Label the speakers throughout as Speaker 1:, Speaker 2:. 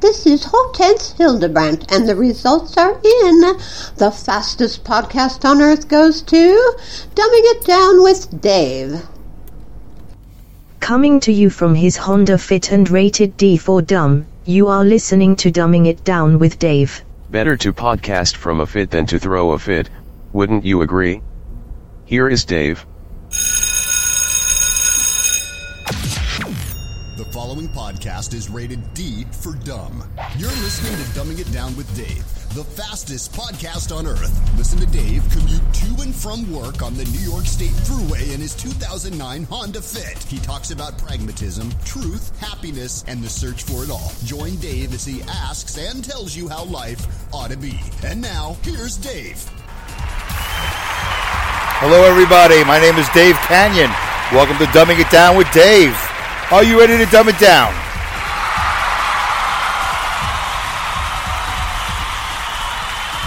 Speaker 1: This is Hortense Hildebrandt, and the results are in. The fastest podcast on earth goes to Dumbing It Down with Dave.
Speaker 2: Coming to you from his Honda Fit and rated D for dumb, you are listening to Dumbing It Down with Dave.
Speaker 3: Better to podcast from a fit than to throw a fit, wouldn't you agree? Here is Dave.
Speaker 4: Following podcast is rated D for dumb. You're listening to Dumbing It Down with Dave, the fastest podcast on earth. Listen to Dave commute to and from work on the New York State Thruway in his 2009 Honda Fit. He talks about pragmatism, truth, happiness, and the search for it all. Join Dave as he asks and tells you how life ought to be. And now, here's Dave.
Speaker 5: Hello, everybody. My name is Dave Canyon. Welcome to Dumbing It Down with Dave. Are you ready to dumb it down?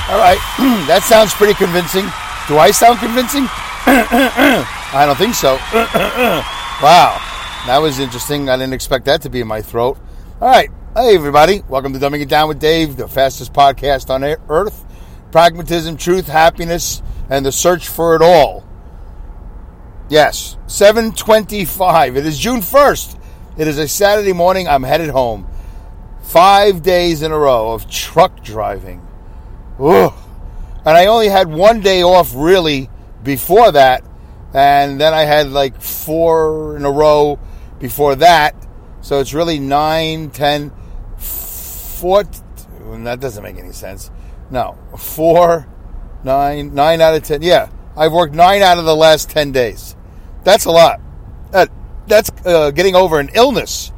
Speaker 5: All right, that sounds pretty convincing. Do I sound convincing? I don't think so. wow, that was interesting. I didn't expect that to be in my throat. All right, hey everybody, welcome to Dumbing It Down with Dave, the fastest podcast on earth. Pragmatism, truth, happiness, and the search for it all. Yes, 725. It is June 1st. It is a Saturday morning. I'm headed home. Five days in a row of truck driving. Ugh. And I only had one day off really before that. And then I had like four in a row before that. So it's really nine, ten, four. That doesn't make any sense. No, four, nine, nine out of ten. Yeah, I've worked nine out of the last ten days. That's a lot. That, that's uh, getting over an illness.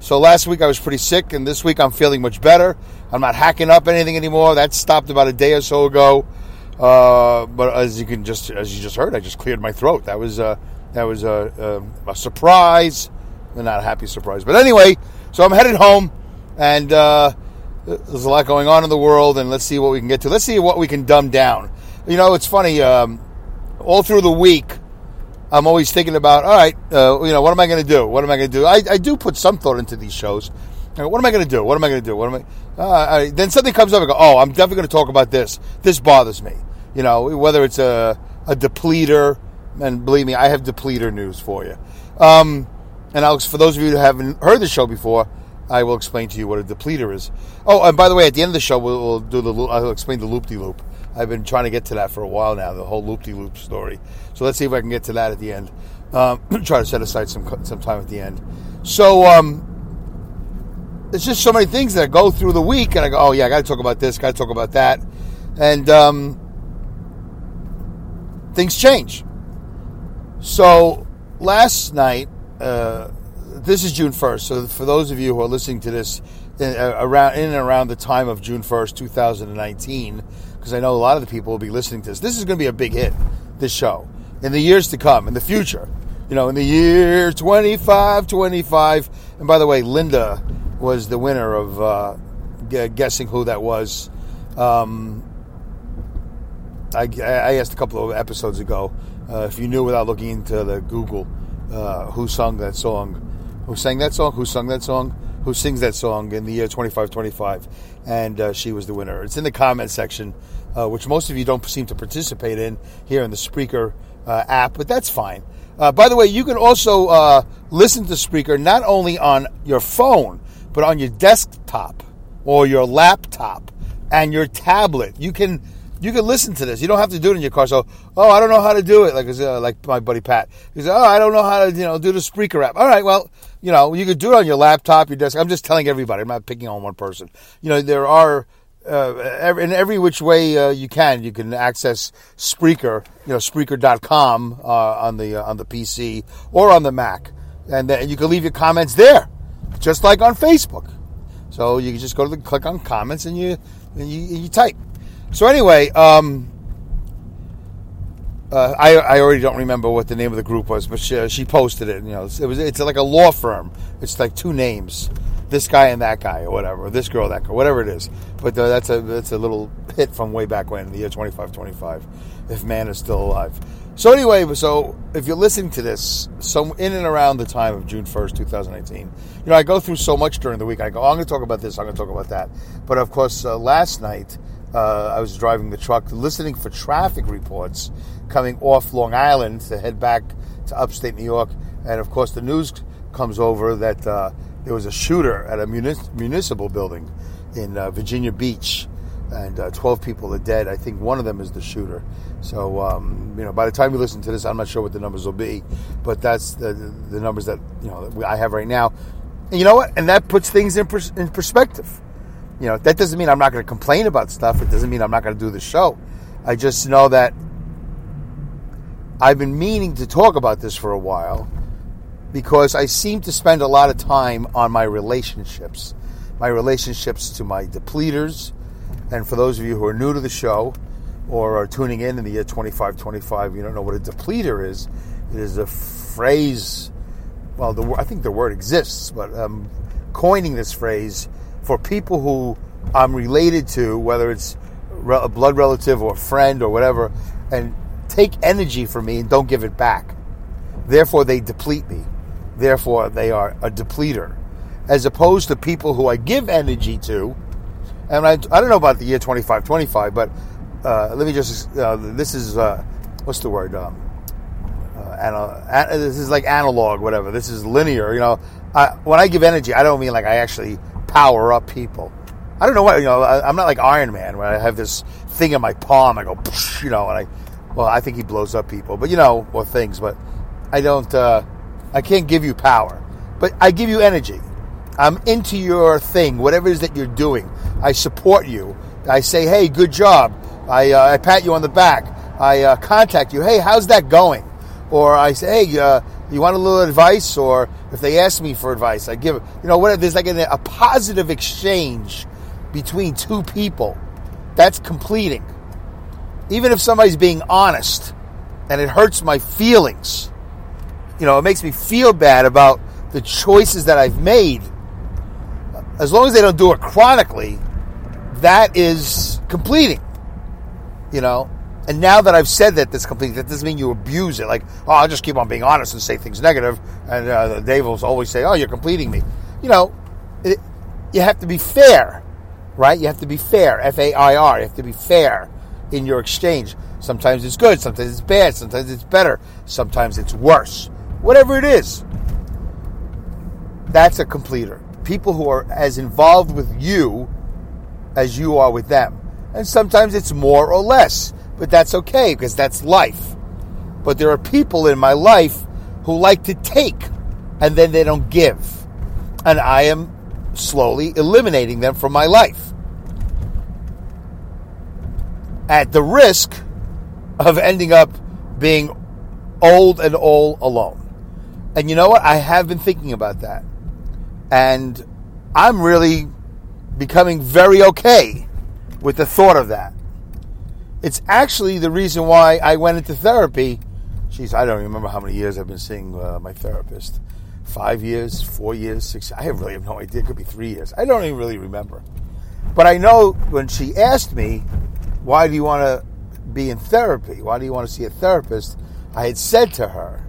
Speaker 5: So last week I was pretty sick, and this week I'm feeling much better. I'm not hacking up anything anymore. That stopped about a day or so ago. Uh, but as you can just as you just heard, I just cleared my throat. That was uh, that was a, a, a surprise, and not a happy surprise. But anyway, so I'm headed home, and uh, there's a lot going on in the world, and let's see what we can get to. Let's see what we can dumb down. You know, it's funny. Um, all through the week, I'm always thinking about, all right, uh, you know, what am I going to do? What am I going to do? I, I, do put some thought into these shows. What am I going to do? What am I going to do? What am I? Uh, I, then something comes up. I go, oh, I'm definitely going to talk about this. This bothers me. You know, whether it's a, a depleter, and believe me, I have depleter news for you. Um, and Alex, for those of you who haven't heard the show before, I will explain to you what a depleter is. Oh, and by the way, at the end of the show, we'll, we'll do the I'll explain the loop de loop. I've been trying to get to that for a while now, the whole loop de loop story. So let's see if I can get to that at the end. Um, try to set aside some some time at the end. So um, there's just so many things that go through the week, and I go, oh yeah, I got to talk about this, got to talk about that, and um, things change. So last night, uh, this is June 1st. So for those of you who are listening to this in, uh, around in and around the time of June 1st, 2019 because I know a lot of the people will be listening to this. This is going to be a big hit, this show, in the years to come, in the future. You know, in the year 25, 25. And by the way, Linda was the winner of uh, guessing who that was. Um, I, I, asked a couple of episodes ago uh, if you knew without looking into the Google uh, who sung that song, who sang that song, who sung that song, who sings that song in the year 2525 and uh, she was the winner. It's in the comment section, uh, which most of you don't seem to participate in here in the Spreaker uh, app, but that's fine. Uh, by the way, you can also uh, listen to Spreaker not only on your phone, but on your desktop or your laptop and your tablet. You can you can listen to this. You don't have to do it in your car. So, oh, I don't know how to do it. Like uh, like my buddy Pat. He said, oh, I don't know how to you know do the Spreaker app. All right, well, you know, you could do it on your laptop, your desk. I'm just telling everybody. I'm not picking on one person. You know, there are uh, in every which way uh, you can, you can access Spreaker. You know, Spreaker.com uh, on the uh, on the PC or on the Mac, and, you can leave your comments there. just like on Facebook. So you can just go to the click on comments and you and you, you type. So anyway, um, uh, I I already don't remember what the name of the group was, but she, she posted it. You know, it was it's like a law firm. It's like two names, this guy and that guy, or whatever, or this girl, that girl, whatever it is. But uh, that's a that's a little hit from way back when, in the year twenty five twenty five, if man is still alive. So anyway, so if you're listening to this, so in and around the time of June first, 2018, you know, I go through so much during the week. I go, oh, I'm going to talk about this, I'm going to talk about that. But of course, uh, last night uh, I was driving the truck, listening for traffic reports coming off Long Island to head back to upstate New York, and of course, the news comes over that uh, there was a shooter at a munis- municipal building in uh, Virginia Beach and uh, 12 people are dead. I think one of them is the shooter. So, um, you know, by the time you listen to this, I'm not sure what the numbers will be, but that's the, the numbers that, you know, that I have right now. And you know what? And that puts things in, pers- in perspective. You know, that doesn't mean I'm not going to complain about stuff. It doesn't mean I'm not going to do the show. I just know that I've been meaning to talk about this for a while because I seem to spend a lot of time on my relationships, my relationships to my depleters, and for those of you who are new to the show or are tuning in in the year 2525, you don't know what a depleter is. It is a phrase, well, the, I think the word exists, but I'm coining this phrase for people who I'm related to, whether it's a blood relative or a friend or whatever, and take energy from me and don't give it back. Therefore, they deplete me. Therefore, they are a depleter. As opposed to people who I give energy to and I, I don't know about the year 2525, but uh, let me just, uh, this is, uh, what's the word? Um, uh, this is like analog, whatever. This is linear. You know, I, when I give energy, I don't mean like I actually power up people. I don't know what, you know, I, am not like Iron Man where I have this thing in my palm. I go, you know, and I, well, I think he blows up people, but you know, or things, but I don't, uh, I can't give you power, but I give you energy. I'm into your thing, whatever it is that you're doing. I support you. I say, hey, good job. I, uh, I pat you on the back. I uh, contact you. Hey, how's that going? Or I say, hey, uh, you want a little advice? Or if they ask me for advice, I give it. You know, what? There's like a, a positive exchange between two people. That's completing. Even if somebody's being honest and it hurts my feelings, you know, it makes me feel bad about the choices that I've made as long as they don't do it chronically, that is completing. You know? And now that I've said that that's complete, that doesn't mean you abuse it. Like, oh, I'll just keep on being honest and say things negative. And uh, Dave will always say, oh, you're completing me. You know, it, you have to be fair, right? You have to be fair. F A I R. You have to be fair in your exchange. Sometimes it's good, sometimes it's bad, sometimes it's better, sometimes it's worse. Whatever it is, that's a completer people who are as involved with you as you are with them. And sometimes it's more or less, but that's okay because that's life. But there are people in my life who like to take and then they don't give. And I am slowly eliminating them from my life. At the risk of ending up being old and all alone. And you know what? I have been thinking about that. And I'm really becoming very okay with the thought of that. It's actually the reason why I went into therapy. Jeez, I don't remember how many years I've been seeing uh, my therapist. Five years, four years, six. I really have no idea. It could be three years. I don't even really remember. But I know when she asked me, "Why do you want to be in therapy? Why do you want to see a therapist?" I had said to her,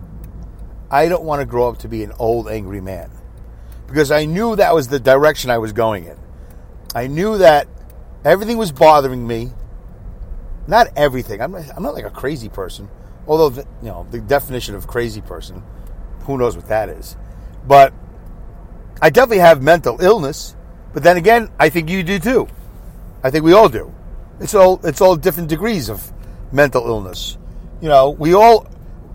Speaker 5: "I don't want to grow up to be an old angry man." because I knew that was the direction I was going in. I knew that everything was bothering me. Not everything. I'm not, I'm not like a crazy person. Although, the, you know, the definition of crazy person, who knows what that is. But I definitely have mental illness. But then again, I think you do too. I think we all do. It's all it's all different degrees of mental illness. You know, we all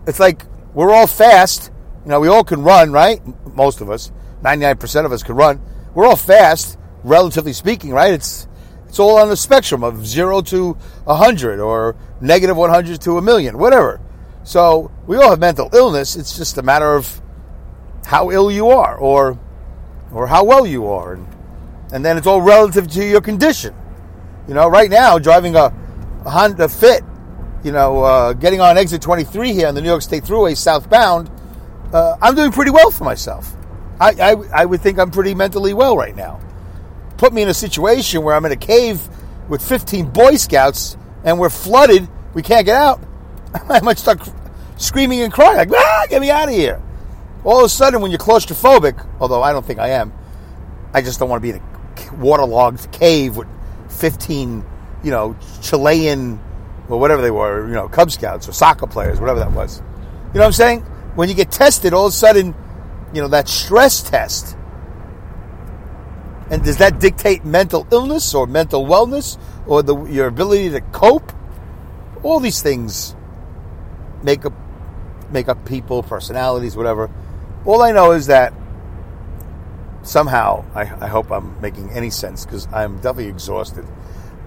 Speaker 5: it's like we're all fast. You know, we all can run, right? Most of us. 99% of us can run. We're all fast, relatively speaking, right? It's it's all on the spectrum of 0 to 100 or negative 100 to a million, whatever. So, we all have mental illness. It's just a matter of how ill you are or or how well you are, and, and then it's all relative to your condition. You know, right now driving a, a Honda Fit, you know, uh, getting on exit 23 here on the New York State Thruway southbound, uh, I'm doing pretty well for myself. I, I, I would think I'm pretty mentally well right now. Put me in a situation where I'm in a cave with 15 Boy Scouts and we're flooded, we can't get out. I might start screaming and crying, like, ah, get me out of here. All of a sudden, when you're claustrophobic, although I don't think I am, I just don't want to be in a waterlogged cave with 15, you know, Chilean or whatever they were, you know, Cub Scouts or soccer players, whatever that was. You know what I'm saying? When you get tested, all of a sudden, you know, that stress test. And does that dictate mental illness or mental wellness or the, your ability to cope? All these things make up make up people, personalities, whatever. All I know is that somehow I, I hope I'm making any sense because I'm definitely exhausted.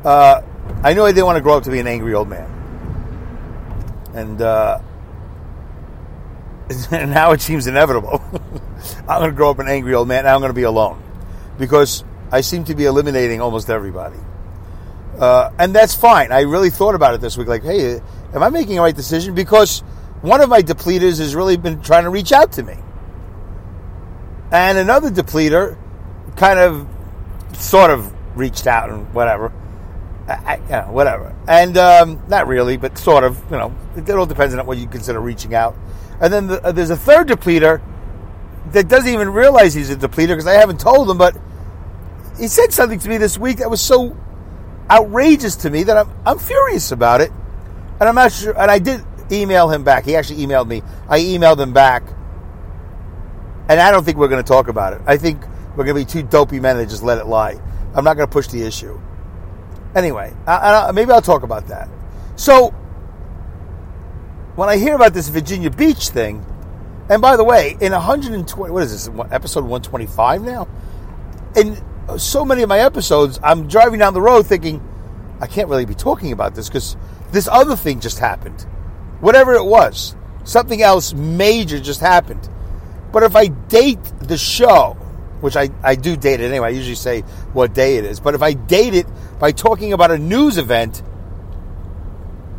Speaker 5: Uh, I knew I didn't want to grow up to be an angry old man, and uh, and now it seems inevitable. I'm going to grow up an angry old man. Now I'm going to be alone because I seem to be eliminating almost everybody. Uh, and that's fine. I really thought about it this week. Like, hey, am I making the right decision? Because one of my depleters has really been trying to reach out to me. And another depleter kind of sort of reached out and whatever. I, you know, whatever. And um, not really, but sort of, you know, it all depends on what you consider reaching out. And then the, uh, there's a third depleter that doesn't even realize he's a depleter because I haven't told him, but he said something to me this week that was so outrageous to me that I'm, I'm furious about it. And I'm not sure, and I did email him back. He actually emailed me. I emailed him back. And I don't think we're going to talk about it. I think we're going to be two dopey men that just let it lie. I'm not going to push the issue. Anyway, I, I, maybe I'll talk about that. So, when I hear about this Virginia Beach thing, and by the way, in 120, what is this, episode 125 now? In so many of my episodes, I'm driving down the road thinking, I can't really be talking about this because this other thing just happened. Whatever it was, something else major just happened. But if I date the show, which I, I do date it anyway, I usually say what day it is, but if I date it by talking about a news event,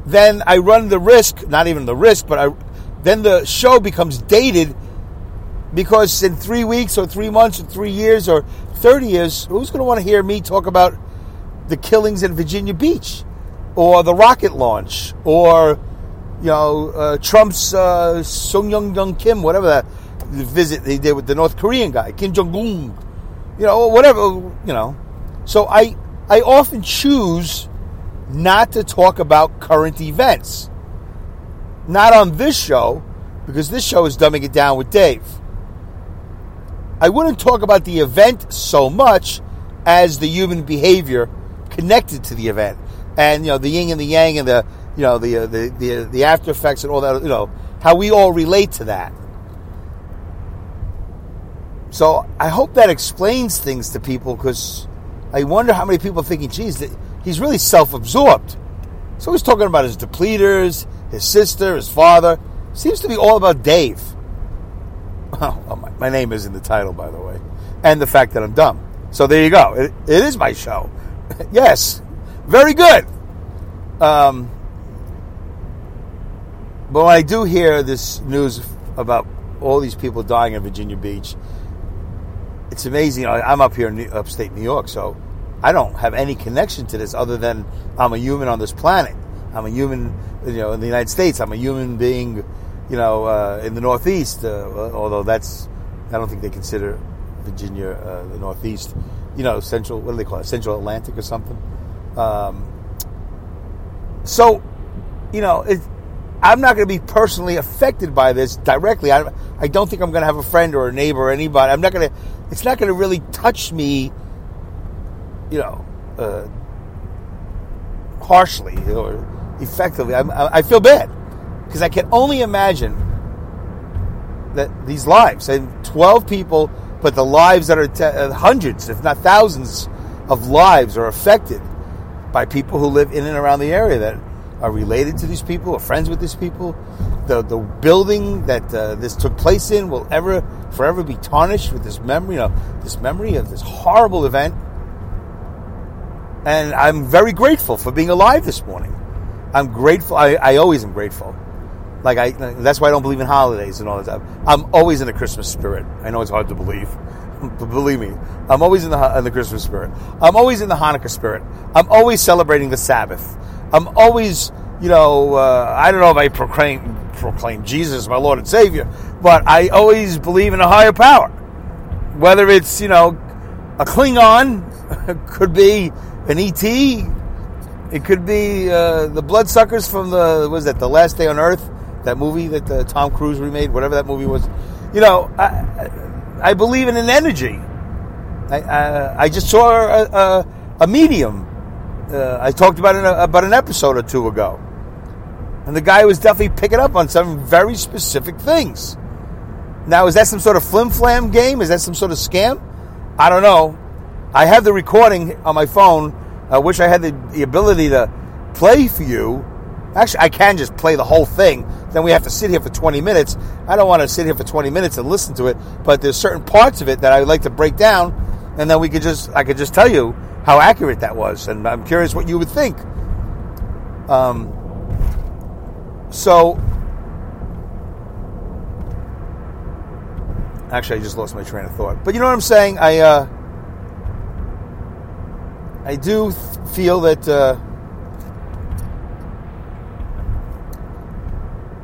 Speaker 5: then I run the risk, not even the risk, but I, then the show becomes dated because in three weeks or three months or three years or 30 years, who's going to want to hear me talk about the killings in Virginia Beach or the rocket launch or, you know, uh, Trump's uh, Sung Young Kim, whatever that visit they did with the North Korean guy, Kim Jong Un, you know, whatever, you know. So I, I often choose not to talk about current events. Not on this show, because this show is dumbing it down with Dave. I wouldn't talk about the event so much as the human behavior connected to the event, and you know the yin and the yang, and the you know the uh, the, the the after effects and all that. You know how we all relate to that. So I hope that explains things to people because I wonder how many people are thinking, geez, he's really self-absorbed. So he's talking about his depleters, his sister, his father. Seems to be all about Dave. Oh, my, my, name is in the title, by the way, and the fact that I'm dumb. So there you go. it, it is my show. yes, very good. Um, but when I do hear this news about all these people dying in Virginia Beach, it's amazing. I'm up here in upstate New York, so I don't have any connection to this other than I'm a human on this planet. I'm a human, you know, in the United States. I'm a human being you know, uh, in the Northeast, uh, although that's, I don't think they consider Virginia uh, the Northeast, you know, Central, what do they call it, Central Atlantic or something. Um, so, you know, it, I'm not going to be personally affected by this directly. I, I don't think I'm going to have a friend or a neighbor or anybody. I'm not going to, it's not going to really touch me, you know, uh, harshly or effectively. I, I feel bad. Because I can only imagine that these lives, and 12 people, but the lives that are te- uh, hundreds, if not thousands, of lives are affected by people who live in and around the area that are related to these people, are friends with these people. The the building that uh, this took place in will ever forever be tarnished with this memory, you know, this memory of this horrible event. And I'm very grateful for being alive this morning. I'm grateful. I, I always am grateful. Like I, that's why I don't believe in holidays and all that. I'm always in the Christmas spirit. I know it's hard to believe, but believe me, I'm always in the in the Christmas spirit. I'm always in the Hanukkah spirit. I'm always celebrating the Sabbath. I'm always, you know, uh, I don't know if I proclaim proclaim Jesus my Lord and Savior, but I always believe in a higher power. Whether it's you know a Klingon, could be an ET, it could be uh, the bloodsuckers from the was that the Last Day on Earth, that movie that uh, Tom Cruise remade, whatever that movie was. You know, I, I believe in an energy. I, I, I just saw a, a, a medium. Uh, I talked about it about an episode or two ago, and the guy was definitely picking up on some very specific things. Now, is that some sort of flim flam game? Is that some sort of scam? I don't know. I have the recording on my phone. I wish I had the, the ability to play for you. Actually, I can just play the whole thing. Then we have to sit here for 20 minutes. I don't want to sit here for 20 minutes and listen to it, but there's certain parts of it that I would like to break down, and then we could just, I could just tell you how accurate that was, and I'm curious what you would think. Um, so, actually, I just lost my train of thought. But you know what I'm saying? I, uh, I do feel that. Uh,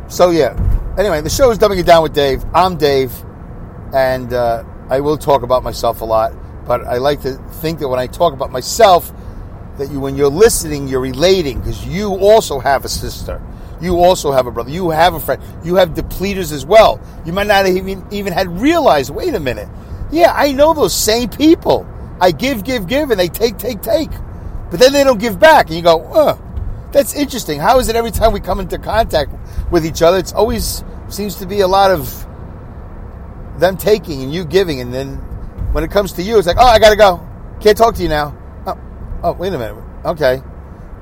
Speaker 5: so yeah. Anyway, the show is dumbing it down with Dave. I'm Dave, and uh, I will talk about myself a lot. But I like to think that when I talk about myself, that you, when you're listening, you're relating because you also have a sister, you also have a brother, you have a friend, you have depleters as well. You might not even even had realized. Wait a minute. Yeah, I know those same people. I give, give, give, and they take, take, take. But then they don't give back. And you go, oh, that's interesting. How is it every time we come into contact with each other, it's always seems to be a lot of them taking and you giving. And then when it comes to you, it's like, oh, I got to go. Can't talk to you now. Oh, oh wait a minute. Okay.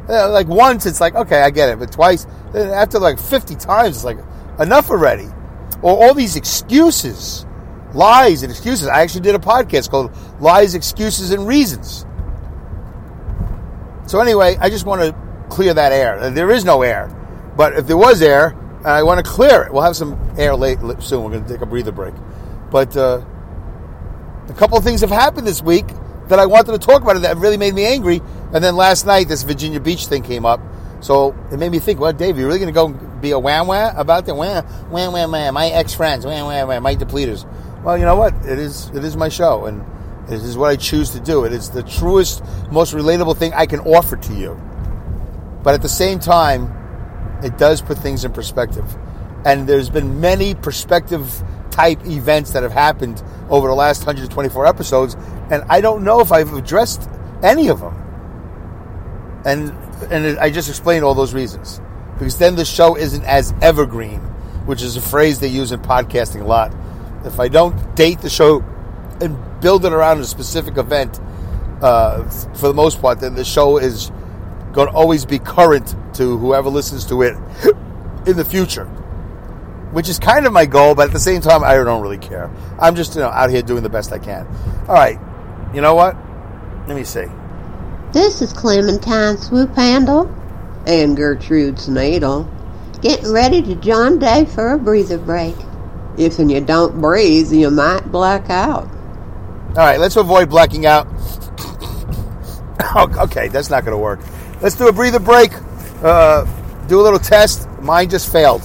Speaker 5: Uh, like once, it's like, okay, I get it. But twice, then after like 50 times, it's like, enough already. Or all these excuses lies and excuses. I actually did a podcast called Lies, Excuses, and Reasons. So, anyway, I just want to clear that air. There is no air. But if there was air, I want to clear it. We'll have some air late, soon. We're going to take a breather break. But uh, a couple of things have happened this week that I wanted to talk about that really made me angry. And then last night, this Virginia Beach thing came up. So it made me think, well, Dave, you're really going to go be a wham wham about that? Wham, wham, wham, wham. My ex friends, wham, wham, wham, my depleters. Well, you know what? It is it is my show, and it is what I choose to do. It is the truest, most relatable thing I can offer to you. But at the same time, it does put things in perspective. And there's been many perspective type events that have happened over the last 124 episodes, and I don't know if I've addressed any of them. And and I just explained all those reasons because then the show isn't as evergreen, which is a phrase they use in podcasting a lot if I don't date the show and build it around a specific event, uh, for the most part, then the show is going to always be current to whoever listens to it in the future. Which is kind of my goal, but at the same time, I don't really care. I'm just you know out here doing the best I can. All right, you know what? Let me see.
Speaker 1: This is Clementine Swoop Handle and Gertrude Snadle getting ready to John Day for a breather break. If and you don't breathe, you might black out.
Speaker 5: All right, let's avoid blacking out. okay, that's not going to work. Let's do a breather break. Uh, do a little test. Mine just failed.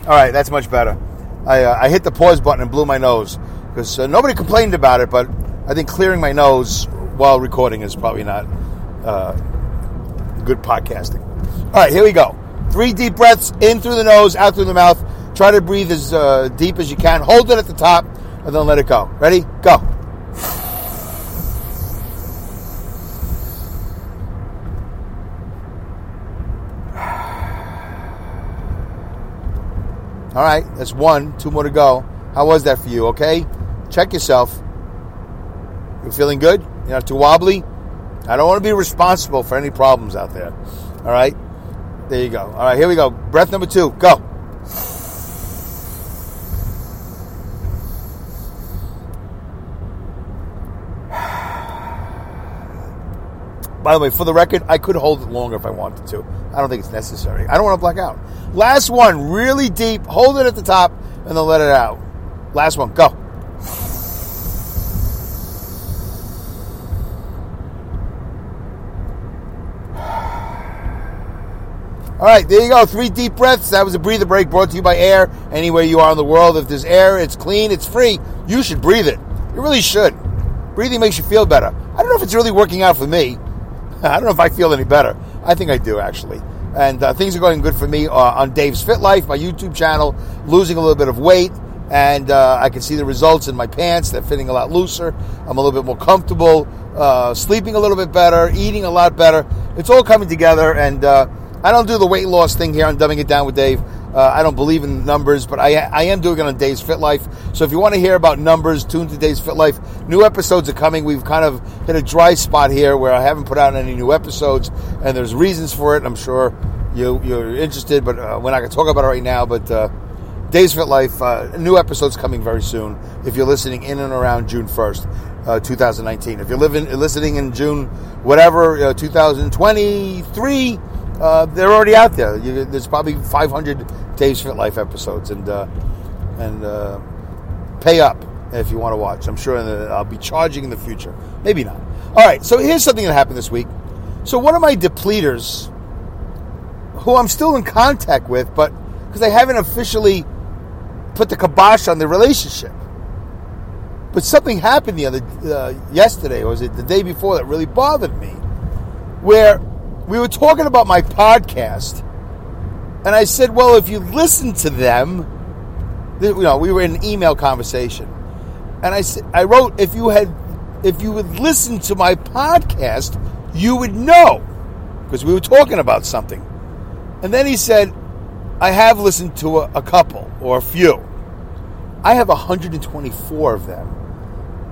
Speaker 5: All right, that's much better. I, uh, I hit the pause button and blew my nose because uh, nobody complained about it, but I think clearing my nose while recording is probably not uh, good podcasting. All right, here we go. Three deep breaths in through the nose, out through the mouth. Try to breathe as uh, deep as you can. Hold it at the top, and then let it go. Ready? Go. All right, that's one. Two more to go. How was that for you? Okay, check yourself. You feeling good? You're not too wobbly. I don't want to be responsible for any problems out there. All right? There you go. All right, here we go. Breath number two. Go. By the way, for the record, I could hold it longer if I wanted to. I don't think it's necessary. I don't want to black out. Last one, really deep. Hold it at the top and then let it out. Last one, go. All right, there you go. Three deep breaths. That was a breather break brought to you by Air. Anywhere you are in the world, if there's air, it's clean, it's free. You should breathe it. You really should. Breathing makes you feel better. I don't know if it's really working out for me. I don't know if I feel any better. I think I do actually. And uh, things are going good for me uh, on Dave's Fit Life, my YouTube channel. Losing a little bit of weight, and uh, I can see the results in my pants. They're fitting a lot looser. I'm a little bit more comfortable. Uh, sleeping a little bit better. Eating a lot better. It's all coming together, and uh, I don't do the weight loss thing here on Dumbing It Down with Dave. Uh, I don't believe in numbers, but I, I am doing it on Dave's Fit Life. So if you want to hear about numbers, tune to Dave's Fit Life. New episodes are coming. We've kind of hit a dry spot here where I haven't put out any new episodes, and there's reasons for it. I'm sure you, you're interested, but uh, we're not going to talk about it right now. But uh, Dave's Fit Life, uh, new episodes coming very soon. If you're listening in and around June 1st, uh, 2019. If you're living, listening in June, whatever, uh, 2023 uh, they're already out there. You, there's probably 500 Dave's Fit Life episodes, and uh, and uh, pay up if you want to watch. I'm sure I'll be charging in the future. Maybe not. All right. So here's something that happened this week. So one of my depleters, who I'm still in contact with, but because I haven't officially put the kibosh on the relationship. But something happened the other uh, yesterday, or was it the day before, that really bothered me, where we were talking about my podcast, and I said, "Well, if you listen to them, you know, we were in an email conversation, and I said, I wrote, if you had, if you would listen to my podcast, you would know, because we were talking about something." And then he said, "I have listened to a, a couple or a few. I have 124 of them.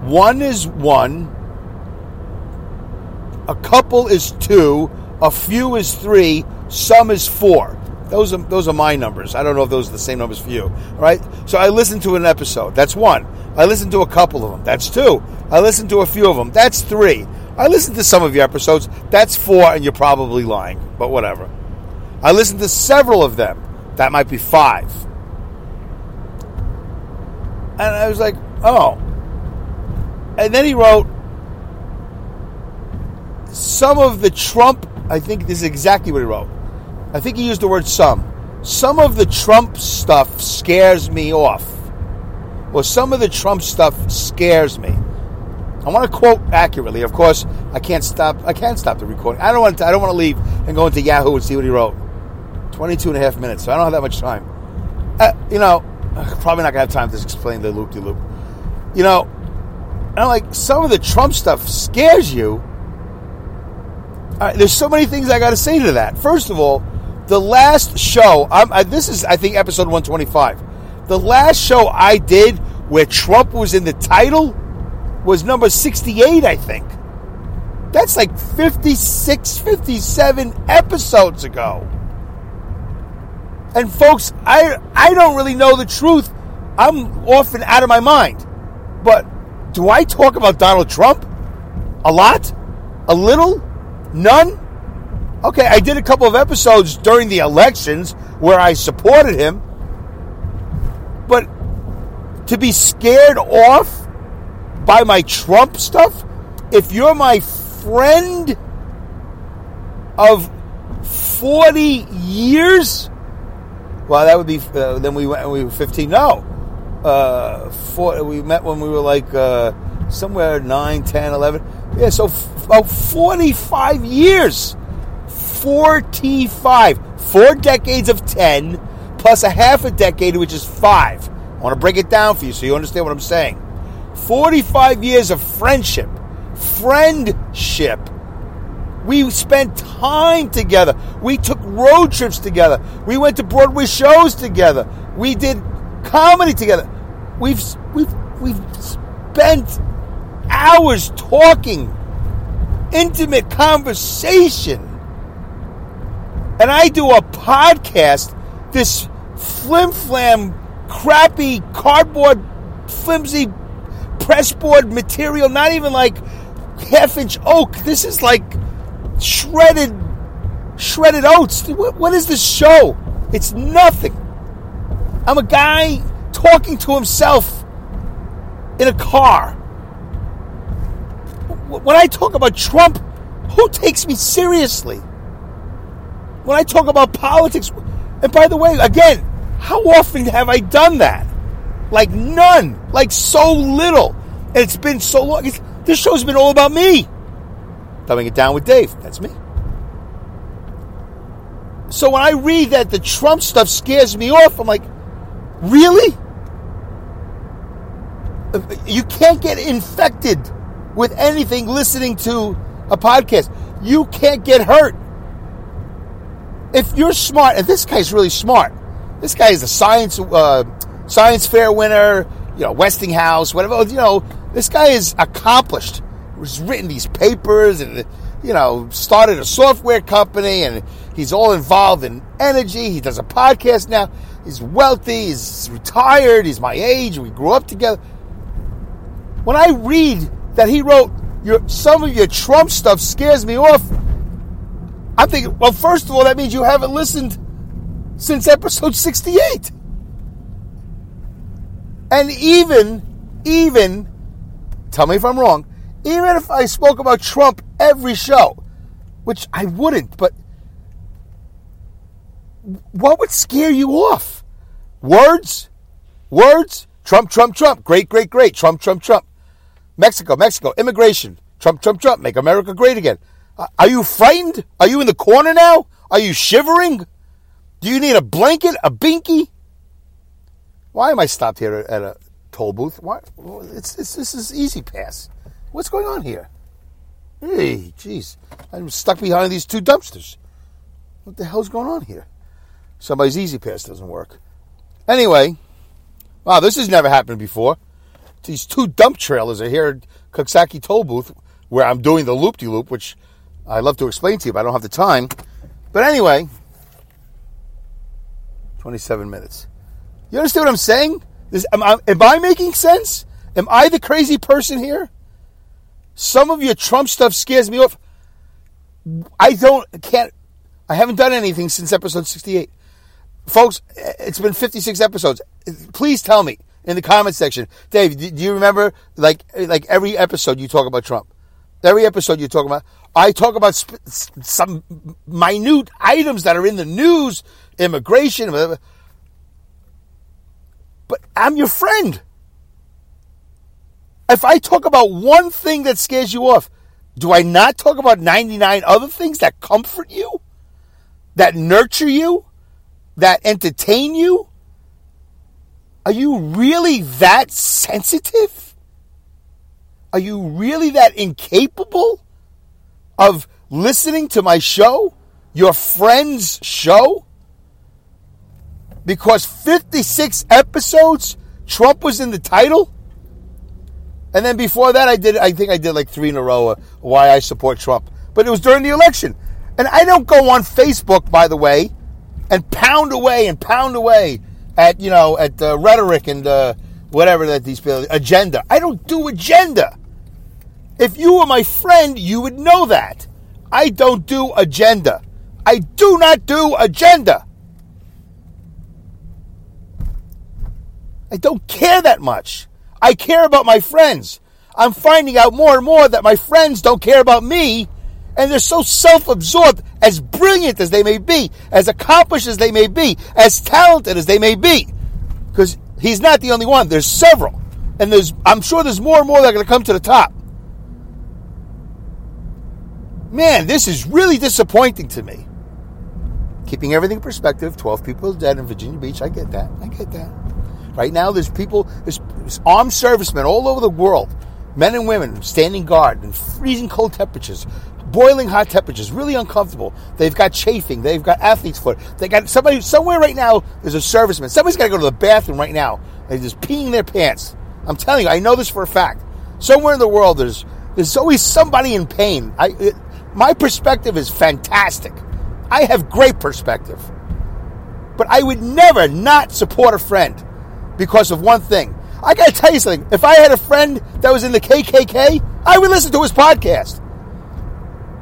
Speaker 5: One is one." A couple is two, a few is three, some is four. Those are those are my numbers. I don't know if those are the same numbers for you. All right. So I listened to an episode. That's one. I listened to a couple of them. That's two. I listened to a few of them. That's three. I listened to some of your episodes. That's four, and you're probably lying, but whatever. I listened to several of them. That might be five. And I was like, oh. And then he wrote, some of the Trump I think this is exactly what he wrote. I think he used the word some. Some of the Trump stuff scares me off. Or some of the Trump stuff scares me. I want to quote accurately. Of course, I can't stop. I can't stop the recording. I don't want. To, I don't want to leave and go into Yahoo and see what he wrote. 22 and a half minutes. So I don't have that much time. Uh, you know, probably not gonna have time to explain the loop de loop. You know, I'm like some of the Trump stuff scares you there's so many things I got to say to that. First of all, the last show, I, this is, I think, episode 125. The last show I did where Trump was in the title was number 68, I think. That's like 56, 57 episodes ago. And folks, I I don't really know the truth. I'm often out of my mind. But do I talk about Donald Trump? A lot? A little? None? Okay, I did a couple of episodes during the elections where I supported him. But to be scared off by my Trump stuff, if you're my friend of 40 years, well, that would be, uh, then we went, we were 15. No. Uh, four, we met when we were like uh, somewhere 9, 10, 11. Yeah, so about 45 years. 45. Four decades of 10 plus a half a decade, which is five. I want to break it down for you so you understand what I'm saying. 45 years of friendship. Friendship. We spent time together. We took road trips together. We went to Broadway shows together. We did comedy together. We've we've we've spent hours talking intimate conversation. And I do a podcast, this flim flam, crappy, cardboard, flimsy pressboard material, not even like half inch oak. This is like shredded, shredded oats. What, what is this show? It's nothing. I'm a guy talking to himself in a car. When I talk about Trump, who takes me seriously? When I talk about politics, and by the way, again, how often have I done that? Like none, like so little. And it's been so long. It's, this show's been all about me. Dumbing it down with Dave. That's me. So when I read that the Trump stuff scares me off, I'm like, really? Uh, you can't get infected with anything listening to a podcast. You can't get hurt. If you're smart, and this guy's really smart, this guy is a science uh, science fair winner, you know, Westinghouse, whatever. You know, this guy is accomplished. He's written these papers and you know started a software company, and he's all involved in energy. He does a podcast now. He's wealthy. He's retired. He's my age. We grew up together. When I read that he wrote your some of your Trump stuff scares me off. I'm thinking, well, first of all, that means you haven't listened since episode 68. And even, even, tell me if I'm wrong, even if I spoke about Trump every show, which I wouldn't, but what would scare you off? Words? Words? Trump, Trump, Trump. Great, great, great. Trump, Trump, Trump. Mexico, Mexico. Immigration. Trump, Trump, Trump. Make America great again. Uh, are you frightened? Are you in the corner now? Are you shivering? Do you need a blanket, a binky? Why am I stopped here at a toll booth? Why? It's, it's this is E-ZPass. What's going on here? Hey, jeez, I'm stuck behind these two dumpsters. What the hell's going on here? Somebody's E-ZPass doesn't work. Anyway, wow, this has never happened before. These two dump trailers are here at Coxsackie toll booth where I'm doing the loop de loop, which I love to explain to you, but I don't have the time. But anyway, 27 minutes. You understand what I'm saying? This, am, I, am I making sense? Am I the crazy person here? Some of your Trump stuff scares me off. I don't, can't, I haven't done anything since episode 68. Folks, it's been 56 episodes. Please tell me in the comment section. Dave, do you remember like like every episode you talk about Trump? Every episode you talk about, I talk about sp- some minute items that are in the news, immigration, but I'm your friend. If I talk about one thing that scares you off, do I not talk about 99 other things that comfort you, that nurture you, that entertain you? Are you really that sensitive? Are you really that incapable of listening to my show, your friend's show? Because 56 episodes, Trump was in the title? And then before that, I did. I think I did like three in a row. Uh, why I support Trump, but it was during the election, and I don't go on Facebook, by the way, and pound away and pound away at you know at uh, rhetoric and uh, whatever that these people agenda. I don't do agenda. If you were my friend, you would know that. I don't do agenda. I do not do agenda. I don't care that much. I care about my friends. I'm finding out more and more that my friends don't care about me, and they're so self absorbed, as brilliant as they may be, as accomplished as they may be, as talented as they may be. Because he's not the only one, there's several. And there's I'm sure there's more and more that are going to come to the top. Man, this is really disappointing to me. Keeping everything in perspective, 12 people dead in Virginia Beach. I get that. I get that. Right now, there's people, there's, there's armed servicemen all over the world, men and women standing guard in freezing cold temperatures, boiling hot temperatures, really uncomfortable. They've got chafing. They've got athlete's foot. They got somebody somewhere right now. There's a serviceman. Somebody's got to go to the bathroom right now. They're just peeing their pants. I'm telling you, I know this for a fact. Somewhere in the world, there's There's always somebody in pain. I, it, my perspective is fantastic. I have great perspective. But I would never not support a friend because of one thing. I got to tell you something. If I had a friend that was in the KKK, I would listen to his podcast.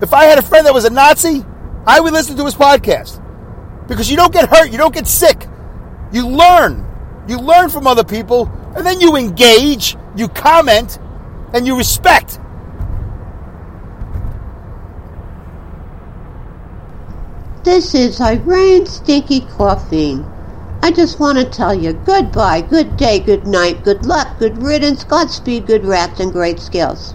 Speaker 5: If I had a friend that was a Nazi, I would listen to his podcast. Because you don't get hurt, you don't get sick. You learn. You learn from other people, and then you engage, you comment, and you respect.
Speaker 1: This is Irene Stinky Coffee. I just want to tell you goodbye, good day, good night, good luck, good riddance, Godspeed, good rats, and great skills.